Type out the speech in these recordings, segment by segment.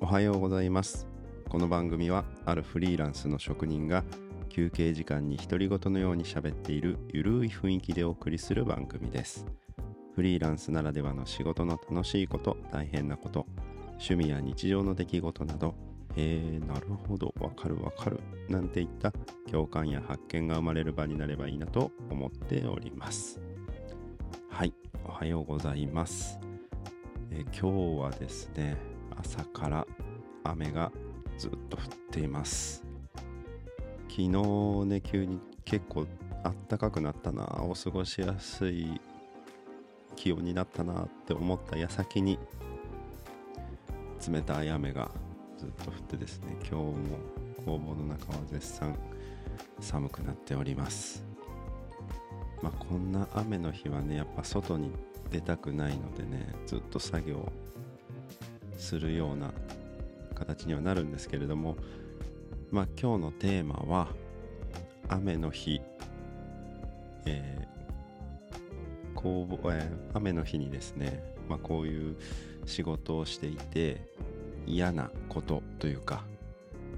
おはようございます。この番組はあるフリーランスの職人が休憩時間に独り言のように喋っているゆるい雰囲気でお送りする番組です。フリーランスならではの仕事の楽しいこと大変なこと趣味や日常の出来事など。へえなるほど。わかるわかる。なんていった？共感や発見が生まれる場になればいいなと思っております。はい。おはようございます。え今日はですね朝から雨がずっと降っています。昨日ね急に結構あったかくなったな。お過ごしやすい気温になったなって思った矢先に冷たい雨がずっと降ってですね今日も工房の中は絶賛寒くなっております。まあこんな雨の日はねやっぱ外に出たくないのでねずっと作業するような形にはなるんですけれどもまあ今日のテーマは雨の日、えー工房えー雨の日にですね、まあ、こういう仕事をしていて嫌なことというか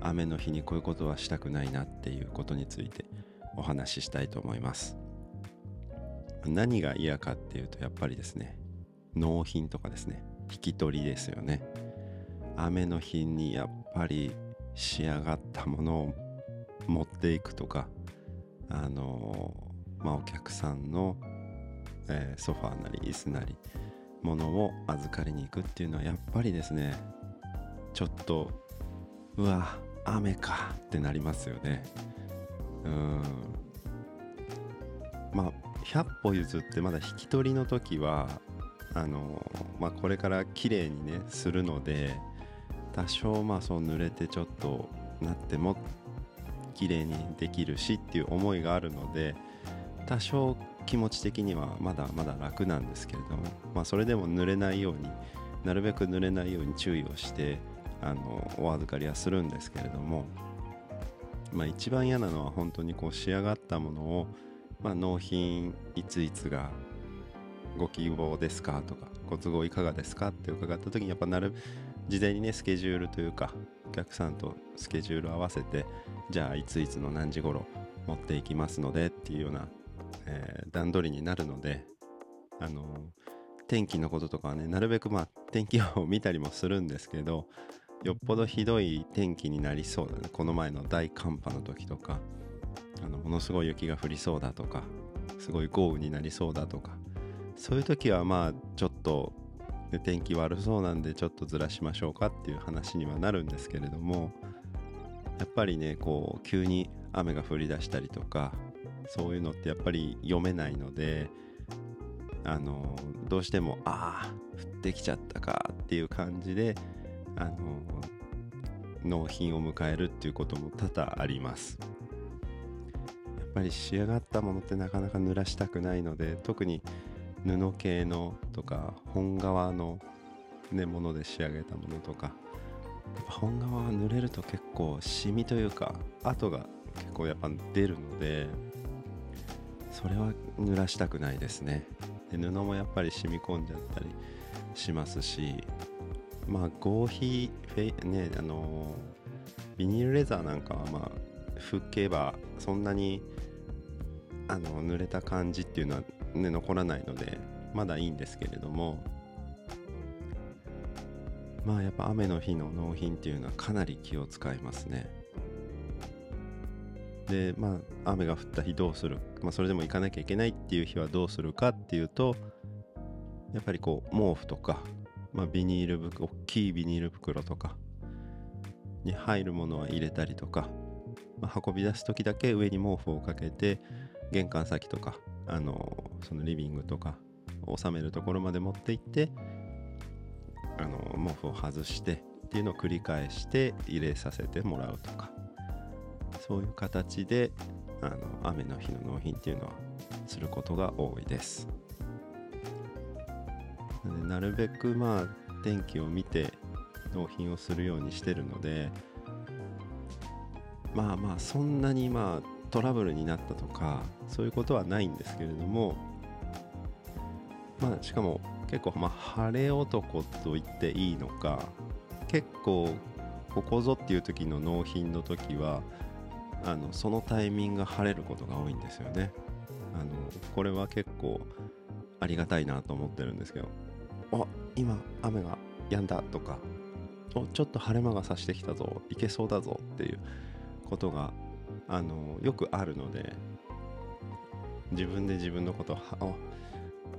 雨の日にこういうことはしたくないなっていうことについてお話ししたいと思います。何が嫌かっていうとやっぱりですね納品とかですね。引き取りですよね。雨の日にやっぱり仕上がったものを持っていくとかあのまあお客さんの、えーソファーなり椅子なりものを預かりに行くっていうのはやっぱりですねちょっとうわ雨かってなりますよね。うん。100歩譲ってまだ引き取りの時はあのまあこれから綺麗にねするので多少まあそう濡れてちょっとなっても綺麗にできるしっていう思いがあるので多少気持ち的にはまだまだ楽なんですけれども、まあ、それでも濡れないようになるべく濡れないように注意をしてあのお預かりはするんですけれども、まあ、一番嫌なのは本当にこう仕上がったものを、まあ、納品いついつがご希望ですかとかご都合いかがですかって伺った時にやっぱなる事前にねスケジュールというかお客さんとスケジュール合わせてじゃあいついつの何時頃持っていきますのでっていうような、えー段取りになるのであの天気のこととかはねなるべくまあ天気予報を見たりもするんですけどよっぽどひどい天気になりそうだね。この前の大寒波の時とかあのものすごい雪が降りそうだとかすごい豪雨になりそうだとかそういう時はまあちょっと、ね天気悪そうなんでちょっとずらしましょうかっていう話にはなるんですけれどもやっぱりねこう急に雨が降り出したりとかそういうのってやっぱり読めないのであのどうしてもああ降ってきちゃったかっていう感じであの納品を迎えるっていうことも多々あります。ぱり仕上がったものってなかなか濡らしたくないので特に布系のとか本革の、ね、もので仕上げたものとか本革は濡れると結構シミというか跡が結構やっぱ出るのでそれは濡らしたくないですね。で布もやっぱり染み込んじゃったりしますしまあ合皮フェねあのビニールレザーなんかはまあ拭けばそんなにあの濡れた感じっていうのは、ね、残らないのでまだいいんですけれども。まあやっぱ雨の日の納品っていうのはかなり気を使いますね。でまあ雨が降った日どうする、まあ、それでも行かなきゃいけないっていう日はどうするかっていうとやっぱりこう毛布とか、まあ、ビニール袋大きいビニール袋とかに入るものは入れたりとか、まあ、運び出す時だけ上に毛布をかけて玄関先とかあのそのリビングとか収めるところまで持って行ってあの毛布を外してっていうのを繰り返して入れさせてもらうとかそういう形であの雨の日の納品っていうのはすることが多いです。なでなるべくまあ天気を見て納品をするようにしてるのでまあまあそんなにまあトラブルになったとかそういうことはないんですけれどもまあしかも結構まあ晴れ男と言っていいのか結構ここぞっていう時の納品の時はあのそのタイミングが晴れることが多いんですよね。あのこれは結構ありがたいなと思ってるんですけどあ今雨が止んだとかおちょっと晴れ間が差してきたぞいけそうだぞっていうことがあのよくあるので自分で自分のことを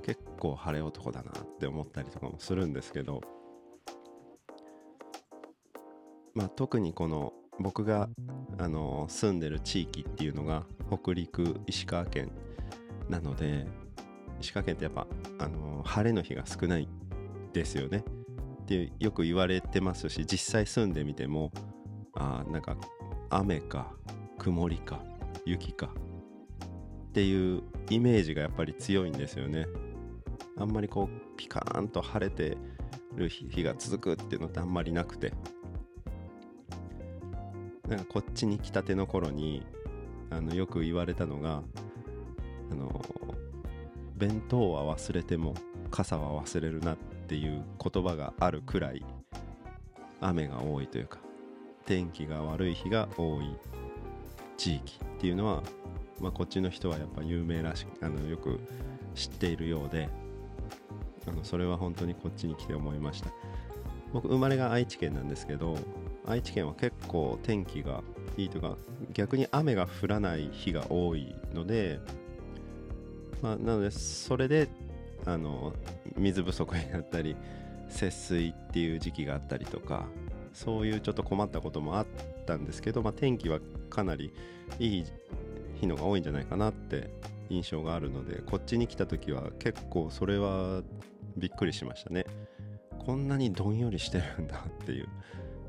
結構晴れ男だなって思ったりとかもするんですけどまあ特にこの僕があの住んでる地域っていうのが北陸石川県なので石川県ってやっぱあの晴れの日が少ないですよね。ってよく言われてますし実際住んでみてもあなんか雨か曇りか雪か。っていうイメージがやっぱり強いんですよね。あんまりこうピカーンと晴れてる日が続くっていうのってあんまりなくて。なんかこっちに来たての頃にあのよく言われたのがあの弁当は忘れても傘は忘れるなっていう言葉があるくらい雨が多いというか天気が悪い日が多い。地域っていうのは、まあ、こっちの人はやっぱ有名らしくあのよく知っているようであのそれは本当にこっちに来て思いました。僕生まれが愛知県なんですけど愛知県は結構天気がいいとか逆に雨が降らない日が多いので、まあ、なのでそれであの水不足になったり節水っていう時期があったりとかそういうちょっと困ったこともあったんですけど、まあ、天気はかなりいい日のが多いんじゃないかなって印象があるのでこっちに来た時は結構それはびっくりしましたね。こんなにどんよりしてるんだっていう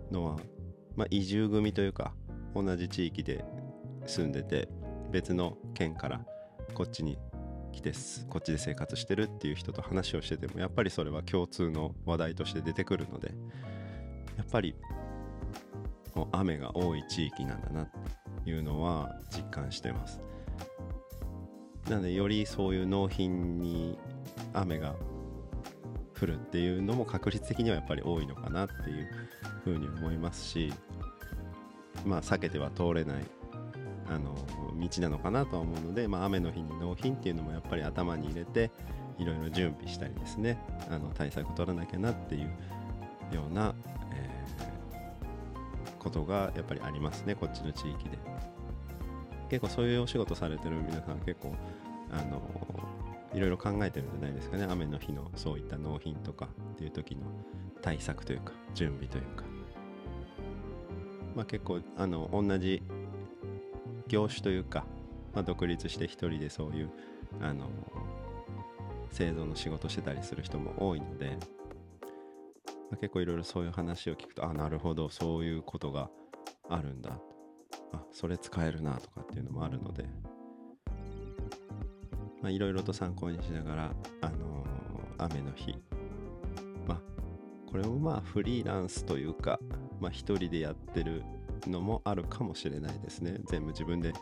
のは、まあ、移住組というか同じ地域で住んでて別の県からこっちに来てこっちで生活してるっていう人と話をしててもやっぱりそれは共通の話題として出てくるのでやっぱり雨が多い地域なんだなっていうのは実感してます。なのでよりそういう納品に雨が降るっていうのも確率的にはやっぱり多いのかなっていうふうに思いますしまあ避けては通れないあの道なのかなとは思うので、まあ、雨の日に納品っていうのもやっぱり頭に入れていろいろ準備したりですねあの対策取らなきゃなっていうような、ことがやっぱりありますねこっちの地域で。結構そういうお仕事されてる皆さん結構あのいろいろ考えてるんじゃないですかね。雨の日のそういった納品とかっていう時の対策というか準備というか。まあ結構あの同じ業種というか、まあ、独立して一人でそういうあの製造の仕事してたりする人も多いので、結構いろいろそういう話を聞くとあなるほどそういうことがあるんだ。あそれ使えるなとかっていうのもあるので。いろいろと参考にしながら、あのー、雨の日。まあこれもまあフリーランスというか、まあ、一人でやってるのもあるかもしれないですね。全部自分で、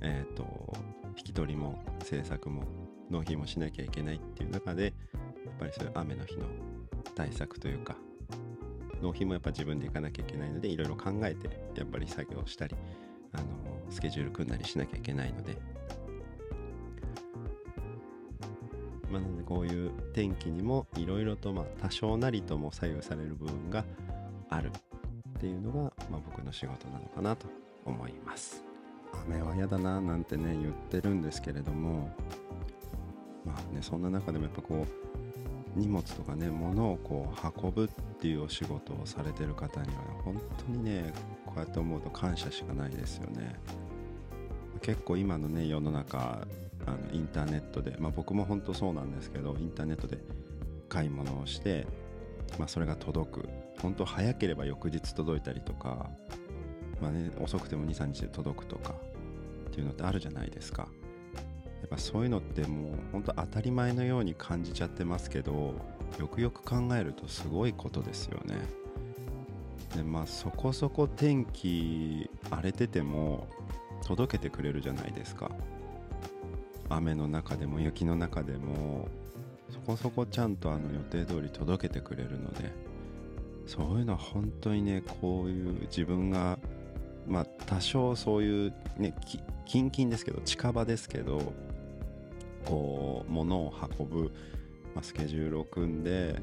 えーと、引き取りも制作も納品もしなきゃいけないっていう中でやっぱりそういう雨の日の対策というか納品もやっぱ自分で行かなきゃいけないのでいろいろ考えてやっぱり作業したりあのスケジュール組んだりしなきゃいけないので。まあ、なのでこういう天気にもいろいろとまあ多少なりとも左右される部分がある。っていうのが、まあ、僕の仕事なのかなと思います。雨は嫌だななんてね言ってるんですけれども。まあねそんな中でもやっぱこう荷物とかね物をこう運ぶっていうお仕事をされてる方には本当にねこうやって思うと感謝しかないですよね。結構今のね世の中あのインターネットで、まあ、僕も本当そうなんですけどインターネットで買い物をして、まあ、それが届く。本当早ければ翌日届いたりとか、まあね、遅くても23日で届くとかっていうのってあるじゃないですか。やっぱそういうのってもう本当当たり前のように感じちゃってますけどよくよく考えるとすごいことですよね。でまあそこそこ天気荒れてても届けてくれるじゃないですか。雨の中でも雪の中でもそこそこちゃんとあの予定通り届けてくれるのでそういうのは本当にねこういう自分がまあ多少そういうね近々ですけど近場ですけどこう物を運ぶ、まあ、スケジュールを組んで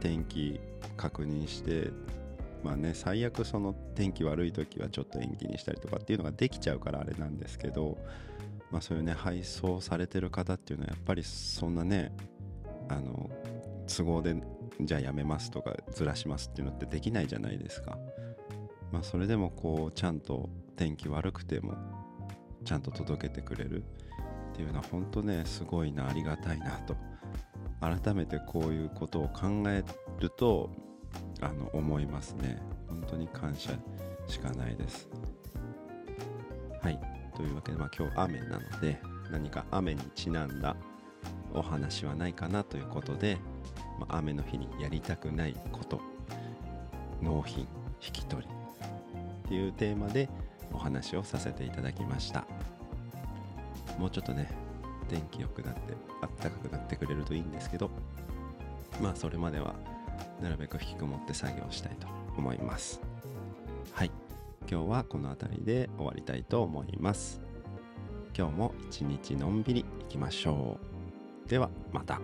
天気確認してまあね最悪その天気悪い時はちょっと延期にしたりとかっていうのができちゃうからあれなんですけどまあそういうね配送されてる方っていうのはやっぱりそんなねあの都合でじゃあやめますとかずらしますっていうのってできないじゃないですか。まあそれでもこうちゃんと天気悪くてもちゃんと届けてくれるっていうのは本当ねすごいなありがたいなと。改めてこういうことを考えるとあの思いますね。本当に感謝しかないです。はい。というわけで、まあ、今日雨なので何か雨にちなんだお話はないかなということで、まあ、雨の日にやりたくないこと納品引き取りっていうテーマでお話をさせていただきました。もうちょっとね天気良くなってあったかくなってくれるといいんですけどまあそれまではなるべく引きこもって作業したいと思います。はい。今日はこの辺りで終わりたいと思います。今日も一日のんびりいきましょう。ではまた。